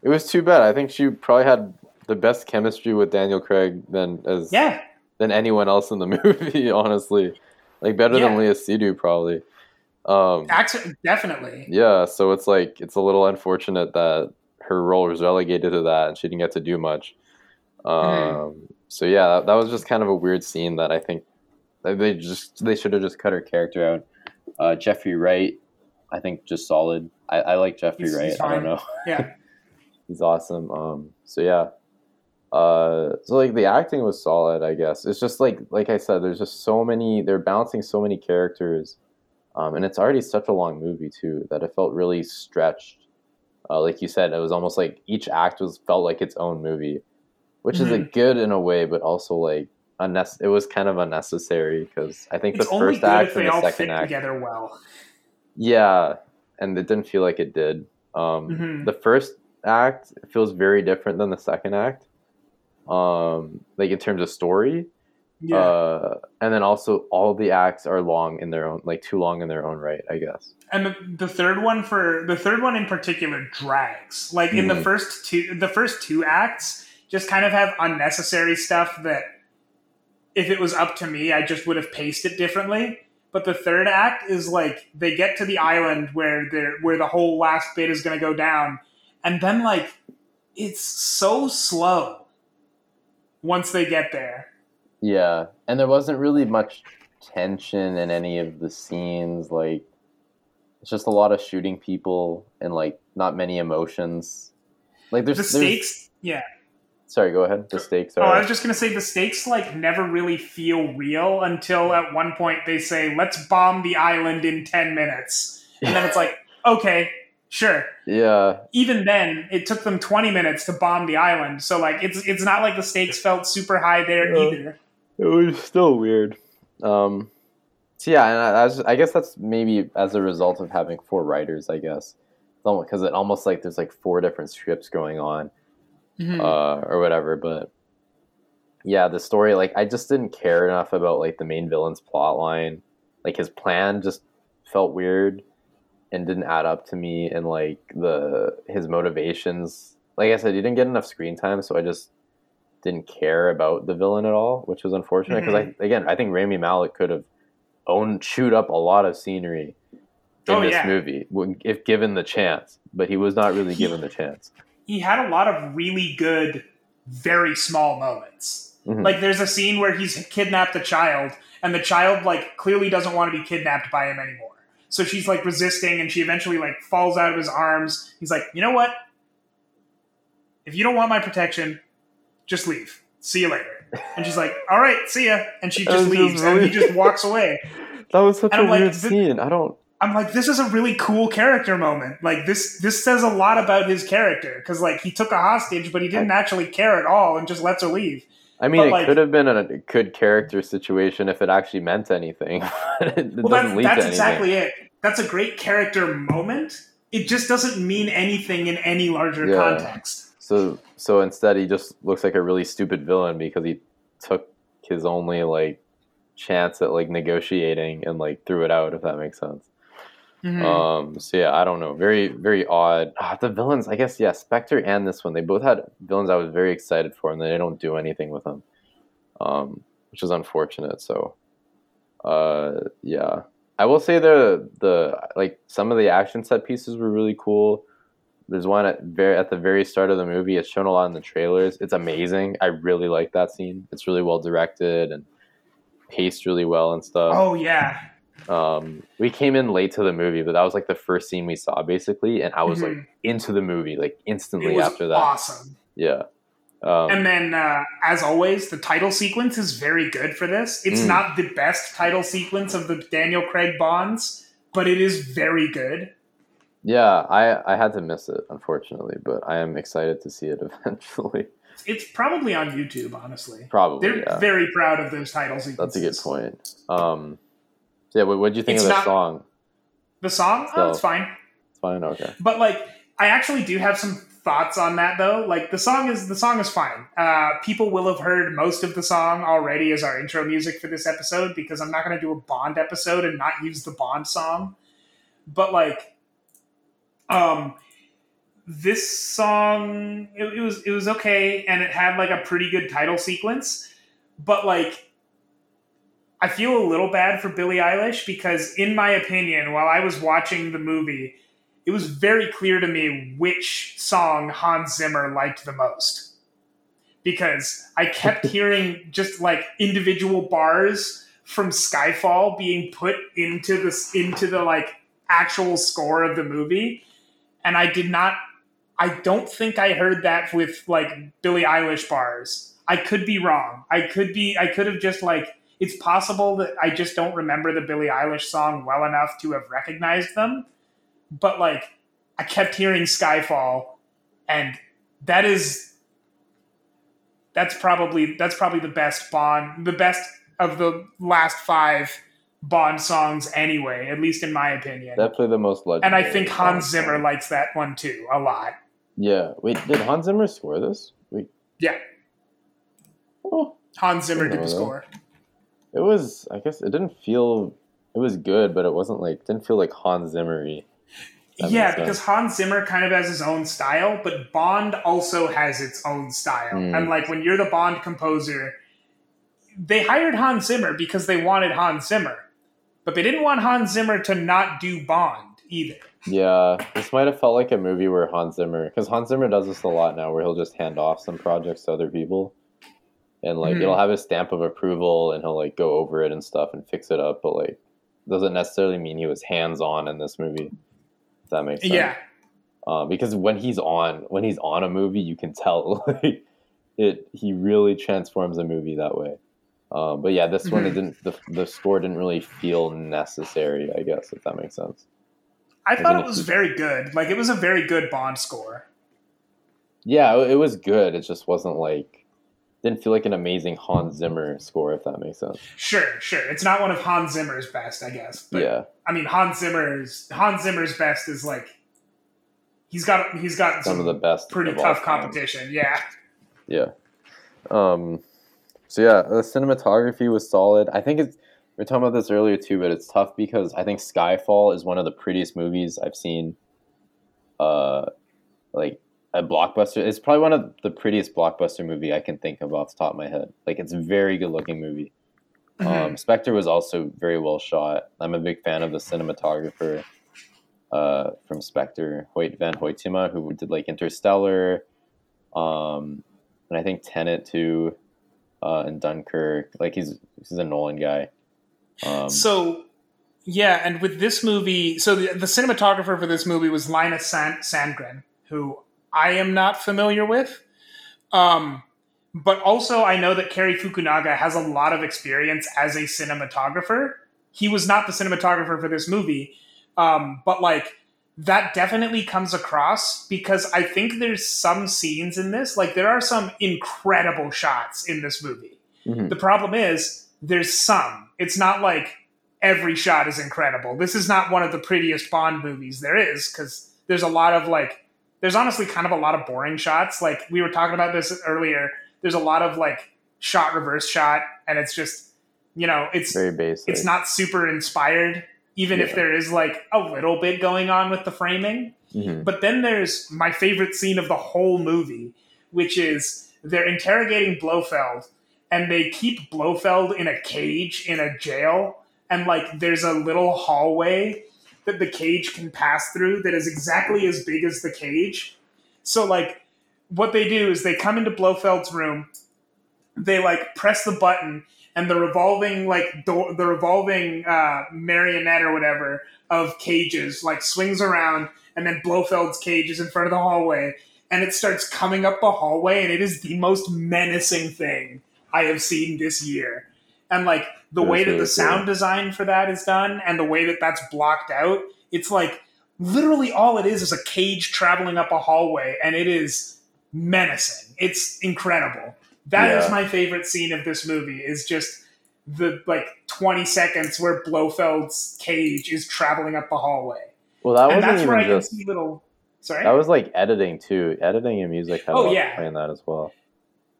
It was too bad. I think she probably had the best chemistry with Daniel Craig than as Yeah. than anyone else in the movie, honestly. Like better than Yeah. Léa Seydoux probably. Um definitely. Yeah, so it's like it's a little unfortunate that her role was relegated to that and she didn't get to do much. Um, Mm-hmm. So yeah, that, that was just kind of a weird scene that I think they just they should have just cut her character out. Uh, Jeffrey Wright, I think just solid. I, I like Jeffrey He's- Wright. he's I don't know, Yeah. he's awesome. Um, so yeah. Uh, so like the acting was solid, I guess. It's just like like I said, there's just so many. They're balancing so many characters, um, and it's already such a long movie too that it felt really stretched. Uh, like you said, it was almost like each act was felt like its own movie, which is a Mhm. good in a way, but also like unnecessary. It was kind of unnecessary because I think It's the first act and the second fit act, together well. yeah, and it didn't feel like it did. Um, Mhm. The first act feels very different than the second act, um, like in terms of story. Yeah. Uh, and then also all the acts are long in their own, like too long in their own right, I guess. and the, the third one for the third one in particular drags. Like in the Mhm. first two the first two acts just kind of have unnecessary stuff that if it was up to me, I just would have paced it differently. But the third act is like they get to the island where they're where the whole last bit is gonna go down, and then like it's so slow once they get there. Yeah, and there wasn't really much tension in any of the scenes. Like, it's just a lot of shooting people and like not many emotions. Like, there's The there's- stakes, yeah. Sorry, go ahead. The stakes oh, are. Oh, are. I was just gonna say the stakes like never really feel real until at one point they say, "Let's bomb the island in ten minutes," and then it's like, okay, sure. yeah, Even then, it took them twenty minutes to bomb the island, so like it's it's not like the stakes felt super high there Yeah. either. It was still weird. Um, so yeah, and I, I, was, I guess that's maybe as a result of having four writers. I guess because it almost like there's like four different scripts going on. Mhm. uh, or whatever. But yeah, the story, like, I just didn't care enough about like the main villain's plot line. Like his plan just felt weird and didn't add up to me, and like the his motivations. Like I said, he didn't get enough screen time, so I just didn't care about the villain at all, which was unfortunate because I again I think Rami Malek could have owned chewed up a lot of scenery in Oh, this yeah. movie if given the chance, but he was not really given the chance. He had a lot of really good, very small moments. Mhm. Like there's a scene where he's kidnapped a child, and the child like clearly doesn't want to be kidnapped by him anymore. So she's like resisting, and she eventually like falls out of his arms. He's like, you know what? If you don't want my protection, just leave. See you later. And she's like, "All right, see ya," and she just was just leaves, and he just walks away. That was such And a I'm weird this- scene. I don't. I'm like, this is a really cool character moment. Like this, this says a lot about his character because like he took a hostage, but he didn't actually care at all and just lets her leave. I mean, But, it like- could have been a good character situation if it actually meant anything. it Well, doesn't that's, lead that's to anything. exactly it. That's a great character moment. It just doesn't mean anything in any larger Yeah. context. So, so instead, he just looks like a really stupid villain because he took his only like chance at like negotiating and like threw it out. If that makes sense. Mhm. Um, so yeah, I don't know. Very, very odd. Ah, the villains, I guess, yeah, Spectre and this one, they both had villains I was very excited for, and they don't do anything with them, um, which is unfortunate. So, uh, yeah, I will say the the like some of the action set pieces were really cool. There's one at very at the very start of the movie. It's shown a lot in the trailers. It's amazing. I really like that scene. It's really well directed and paced really well and stuff oh yeah, um we came in late to the movie but that was like the first scene we saw basically and i was like Mhm. into the movie like instantly after that awesome. yeah um And then, uh, as always, the title sequence is very good for this. It's Mm. not the best title sequence of the Daniel Craig Bonds, but it is very good. Yeah i i had to miss it unfortunately but i am excited to see it eventually It's probably on YouTube, honestly. probably They're yeah very proud of those titles. that's a good point um so yeah what would you think It's of the not- song The song, oh, it's fine. it's fine okay But like, I actually do have some thoughts on that though. Like, the song is the song is fine. Uh, people will have heard most of the song already as our intro music for this episode because I'm not going to do a Bond episode and not use the Bond song. But like, um, this song it, it was it was okay and it had like a pretty good title sequence, but like. I feel a little bad for Billie Eilish because, in my opinion, while I was watching the movie, it was very clear to me which song Hans Zimmer liked the most. Because I kept hearing just like individual bars from Skyfall being put into this into the like actual score of the movie. And I did not I don't think I heard that with like Billie Eilish bars. I could be wrong. I could be I could have just like it's possible that I just don't remember the Billie Eilish song well enough to have recognized them but like I kept hearing Skyfall, and that is that's probably that's probably the best Bond, the best of the last five Bond songs anyway, at least in my opinion. definitely the most legend. and I think Hans Zimmer likes that one too a lot. yeah wait did hans zimmer score this wait Yeah, oh Hans Zimmer did the score. It was, I guess, it didn't feel, it was good, but it wasn't like, didn't feel like Hans Zimmery. Yeah, because Hans Zimmer kind of has his own style, but Bond also has its own style. Mm. And like when you're the Bond composer, they hired Hans Zimmer because they wanted Hans Zimmer, but they didn't want Hans Zimmer to not do Bond either. Yeah, this might have felt like a movie where Hans Zimmer, because Hans Zimmer does this a lot now, where he'll just hand off some projects to other people, and like Mhm. it'll have his stamp of approval, and he'll like go over it and stuff and fix it up, but like doesn't necessarily mean he was hands on in this movie. If that makes sense. Yeah, uh, because when he's on when he's on a movie, you can tell like it. He really transforms a movie that way. Um, but yeah, this one it Mhm. didn't. The, the score didn't really feel necessary. I guess if that makes sense. I thought it was very good. Like it was a very good Bond score. Yeah, it, was good. It just wasn't like didn't feel like an amazing Hans Zimmer score. If that makes sense. Sure, sure. It's not one of Hans Zimmer's best, I guess. But yeah, I mean, Hans Zimmer's Hans Zimmer's best is like he's got he's got some some of the best. pretty tough competition. Yeah. Yeah. Um. So yeah, the cinematography was solid. I think it's. We were talking about this earlier too, but it's tough because I think Skyfall is one of the prettiest movies I've seen. Uh, like a blockbuster. It's probably one of the prettiest blockbuster movie I can think of off the top of my head. Like it's a very good looking movie. Mhm. Um, Spectre was also very well shot. I'm a big fan of the cinematographer uh, from Spectre, Hoyte Van Hoytema, who did like Interstellar, um, and I think Tenet too, uh, and Dunkirk. Like he's he's a Nolan guy. Um, so yeah, and with this movie, so the, the cinematographer for this movie was Linus San- Sandgren, who I am not familiar with. Um, but also I know that Cary Fukunaga has a lot of experience as a cinematographer. He was not the cinematographer for this movie, um, but like that definitely comes across because I think there's some scenes in this, like there are some incredible shots in this movie. Mhm. The problem is there's some. It's not like every shot is incredible. This is not one of the prettiest Bond movies there is because there's a lot of like there's honestly kind of a lot of boring shots. Like we were talking about this earlier. There's a lot of like shot reverse shot and it's just you know, it's Very basic. it's not super inspired even if there is like a little bit going on with the framing. Mhm. But then there's my favorite scene of the whole movie, which is they're interrogating Blofeld and they keep Blofeld in a cage in a jail. And like there's a little hallway that the cage can pass through that is exactly as big as the cage. So like what they do is they come into Blofeld's room, they like press the button and the revolving like door, the revolving uh, marionette or whatever of cages like swings around and then Blofeld's cage is in front of the hallway and it starts coming up the hallway and it is the most menacing thing I have seen this year. And like the It way that really the sound design for that is done and the way that that's blocked out, it's like literally all it is is a cage traveling up a hallway and it is menacing. It's incredible. That is Yeah. my favorite scene of this movie is just the like 20 seconds where Blofeld's cage is traveling up the hallway. Well, that and wasn't even can just. see little Sorry? That was like editing too. Editing and music had Oh, yeah. play in that as well.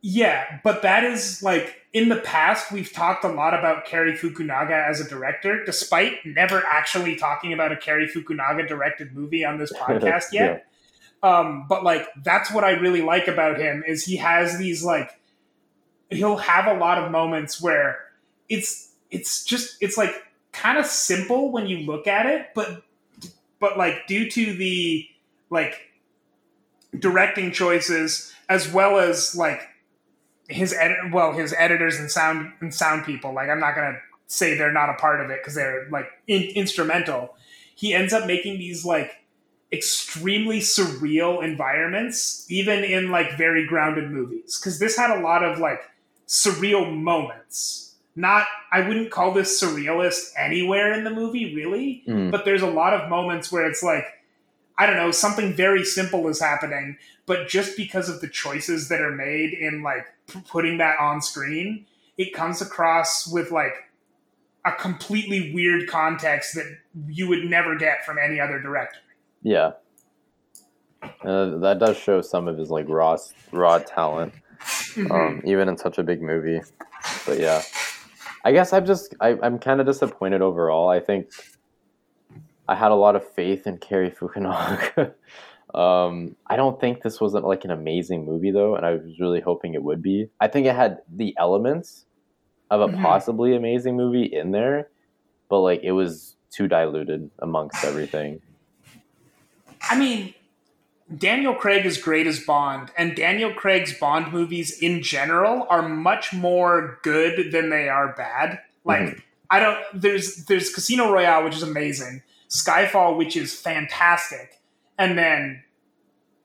Yeah, but that is like in the past we've talked a lot about Cary Fukunaga as a director, despite never actually talking about a Cary Fukunaga directed movie on this podcast yet. Um, but like that's what I really like about him is he has these like he'll have a lot of moments where it's it's just it's like kind of simple when you look at it, but but like due to the like directing choices as well as like his edit well his editors and sound and sound people like i'm not gonna say they're not a part of it because they're like in, instrumental. He ends up making these like extremely surreal environments even in like very grounded movies. Because this had a lot of like surreal moments not i wouldn't call this surrealist anywhere in the movie really Mm. but there's a lot of moments where it's like i don't know something very simple is happening but just because of the choices that are made in like p- putting that on screen it comes across with like a completely weird context that you would never get from any other director Yeah. Uh, that does show some of his like raw raw talent, Mm-hmm. um, even in such a big movie. But yeah, I guess I'm just I, I'm kind of disappointed overall. I think I had a lot of faith in Cary Fukunaga. um, I don't think this wasn't like an amazing movie though, and I was really hoping it would be. I think it had the elements of a Mhm. possibly amazing movie in there, but like it was too diluted amongst everything. I mean, Daniel Craig is great as Bond, and Daniel Craig's Bond movies in general are much more good than they are bad. Like Mhm. I don't there's there's Casino Royale, which is amazing, Skyfall, which is fantastic, and then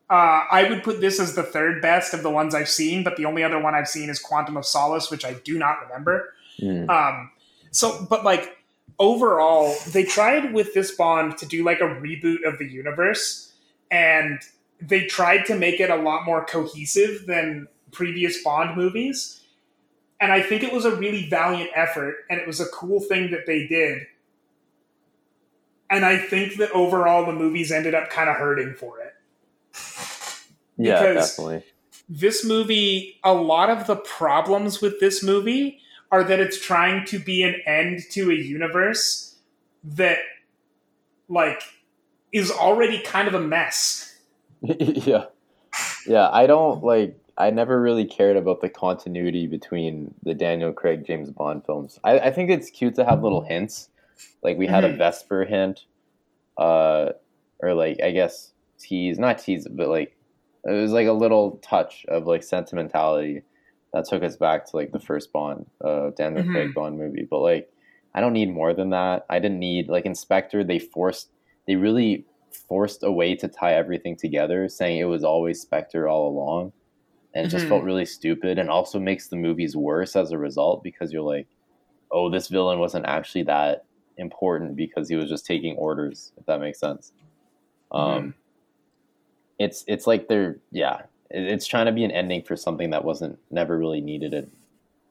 uh, I would put this as the third best of the ones I've seen, but the only other one I've seen is Quantum of Solace, which I do not remember. Mm. Um, so, but like overall, they tried with this Bond to do like a reboot of the universe, and they tried to make it a lot more cohesive than previous Bond movies. And I think it was a really valiant effort, and it was a cool thing that they did. And I think that overall, the movies ended up kind of hurting for it. Yeah, because- definitely. this movie, a lot of the problems with this movie are that it's trying to be an end to a universe that, like, is already kind of a mess. yeah. Yeah, I don't like I never really cared about the continuity between the Daniel Craig James Bond films. I, I think it's cute to have little hints. Like we had a Mhm. Vesper hint, uh or like I guess tease not tease, but like it was like a little touch of like sentimentality that took us back to like the first Bond, uh Daniel Mhm. Craig Bond movie. But like I don't need more than that. I didn't need like in Spectre, they forced they really forced a way to tie everything together, saying it was always Spectre all along. and it just felt really stupid, and also makes the movies worse as a result because you're like, oh, this villain wasn't actually that important because he was just taking orders. If that makes sense. Um, it's it's like they're yeah, it- it's trying to be an ending for something that wasn't never really needed an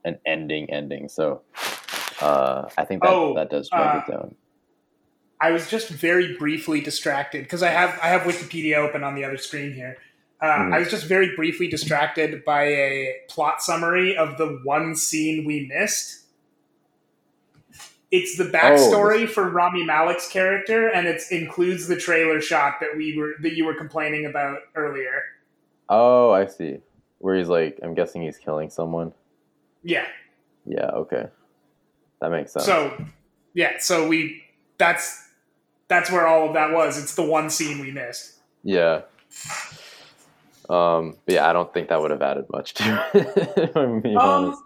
an ending ending. So uh, I think that Oh, that does drag uh, it down. I was just very briefly distracted because I have I have Wikipedia open on the other screen here. Uh, Mhm. I was just very briefly distracted by a plot summary of the one scene we missed. It's the backstory for Rami Malek's character, and it includes the trailer shot that we were that you were complaining about earlier. Oh, I see. Where he's like, I'm guessing he's killing someone. Yeah. Yeah, okay, that makes sense. So, yeah. So we that's that's where all of that was. It's the one scene we missed. Yeah. Um, but yeah, I don't think that would have added much to it. I'm being honest. Um,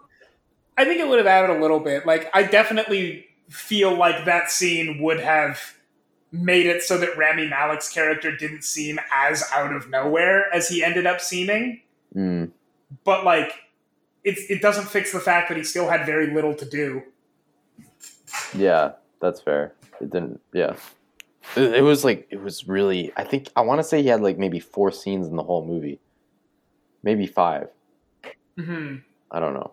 I think it would have added a little bit. Like, I definitely feel like that scene would have made it so that Rami Malek's character didn't seem as out of nowhere as he ended up seeming. Mm, But like, it's it doesn't fix the fact that he still had very little to do. yeah, that's fair. It didn't. Yeah, it, was like it was really. I think I want to say he had like maybe four scenes in the whole movie, maybe five. hmm I don't know.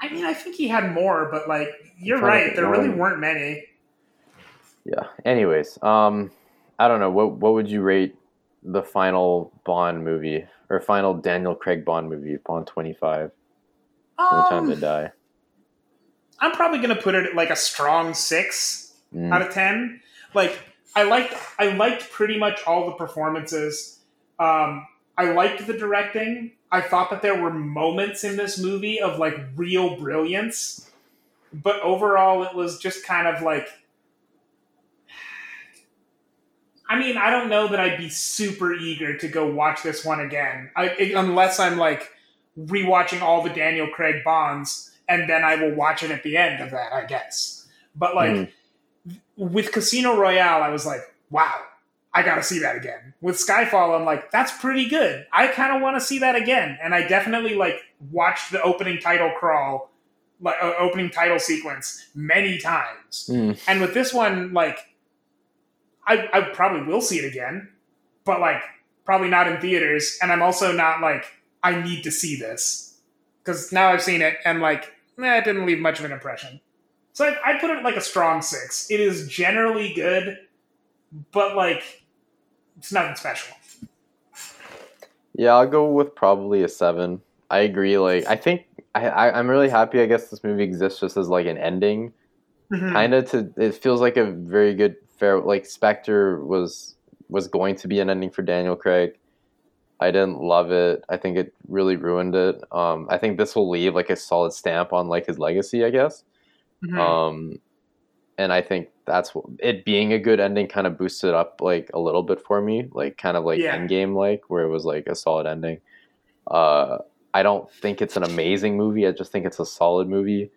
I mean, I think he had more, but like, you're right. There really weren't many. Yeah. Anyways, um, I don't know. What what would you rate the final Bond movie or final Daniel Craig Bond movie, Bond twenty five, No Time to Um, Die? I'm probably gonna put it like a strong six. Mm, out of 10 like i liked i liked pretty much all the performances. Um i liked the directing. I thought that there were moments in this movie of like real brilliance but overall it was just kind of like i mean i don't know that i'd be super eager to go watch this one again. I, unless i'm like rewatching all the daniel craig bonds and then i will watch it at the end of that i guess. But like mm, with Casino Royale, I was like, wow, I got to see that again. With Skyfall, I'm like, that's pretty good. I kind of want to see that again. And I definitely like watched the opening title crawl, like uh, opening title sequence many times. mm. And with this one, like, I, I probably will see it again, but like, probably not in theaters. And I'm also not like, I need to see this. Because now I've seen it and like, eh, it didn't leave much of an impression. So I, I put it like a strong six. It is generally good, but like, it's nothing special. Yeah, I'll go with probably a seven. I agree. Like, I think I, I I'm really happy. I guess this movie exists just as like an ending, Mhm. kind of. To it feels like a very good fair. Like Spectre was was going to be an ending for Daniel Craig. I didn't love it. I think it really ruined it. Um, I think this will leave like a solid stamp on like his legacy. I guess. Mhm. Um, and I think that's what, it being a good ending kind of boosted up like a little bit for me, like kind of like Yeah. Endgame like where it was like a solid ending. Uh, I don't think it's an amazing movie. I just think it's a solid movie.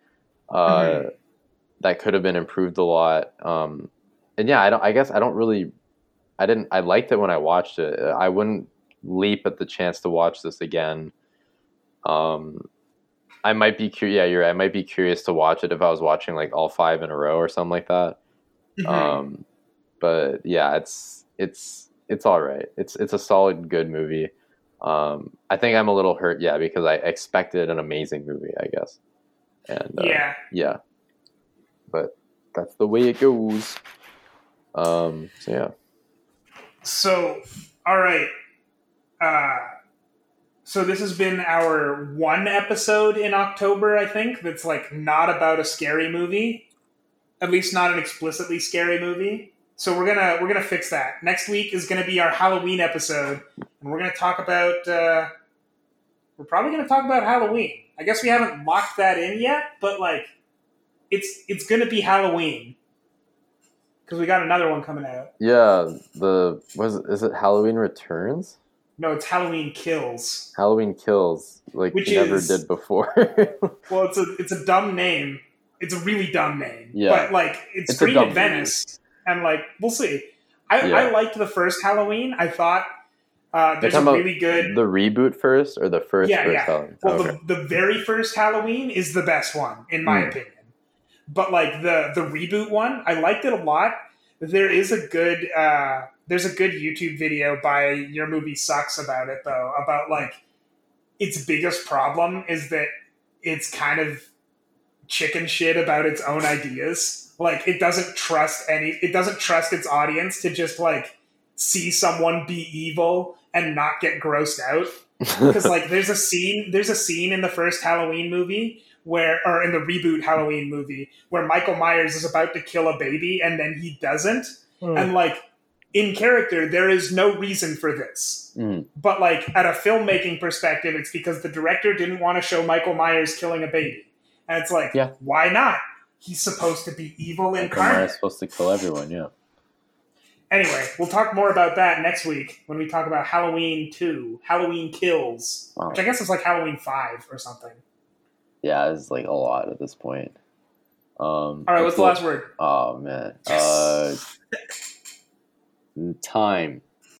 Uh, Mhm. that could have been improved a lot. Um, and yeah, I don't. I guess I don't really. I didn't. I liked it when I watched it. I wouldn't leap at the chance to watch this again. Um, I might be curious. Yeah, you're. right. I might be curious to watch it if I was watching like all five in a row or something like that. Mhm. Um, but yeah, it's it's it's all right. It's it's a solid, good movie. Um, I think I'm a little hurt, yeah, because I expected an amazing movie, I guess. And uh, yeah. yeah, but that's the way it goes. Um, so yeah, So, all right. Uh, so this has been our one episode in October, I think, that's like not about a scary movie. At least not an explicitly scary movie. So we're gonna we're gonna fix that. Next week is gonna be our Halloween episode, and we're gonna talk about. Uh, we're probably gonna talk about Halloween. I guess we haven't locked that in yet, but like, it's it's gonna be Halloween because we got another one coming out. yeah. The was is it Halloween Returns? No, it's Halloween Kills. Halloween Kills, like Which never is- did before. Well, it's a it's a dumb name. It's a really dumb name. Yeah. But like it's, It's a screened dumb at Venice, and like we'll see. I, Yeah. I liked the first Halloween. I thought Uh, there's a really good. The reboot first or the first yeah, first yeah. Halloween? Well, Okay. the, the very first Halloween is the best one, in my Hmm. opinion. But like the the reboot one, I liked it a lot. There is a good uh, there's a good YouTube video by Your Movie Sucks about it though, about like its biggest problem is that it's kind of chicken shit about its own ideas. Like it doesn't trust any it doesn't trust its audience to just like see someone be evil and not get grossed out. Because like there's a scene there's a scene in the first halloween movie where or in the reboot halloween movie where michael myers is about to kill a baby and then he doesn't. Hmm. And like in character there is no reason for this Mm. but like at a filmmaking perspective it's because the director didn't want to show michael myers killing a baby and it's like Yeah. why not he's supposed to be evil Michael incarnate Myers supposed to kill everyone. Yeah. Anyway, we'll talk more about that next week when we talk about Halloween 2, Halloween Kills, Wow. which I guess is like Halloween 5 or something. Yeah, it's like a lot at this point. Um, All right, what's the last word? Oh man. Yes. Uh, time.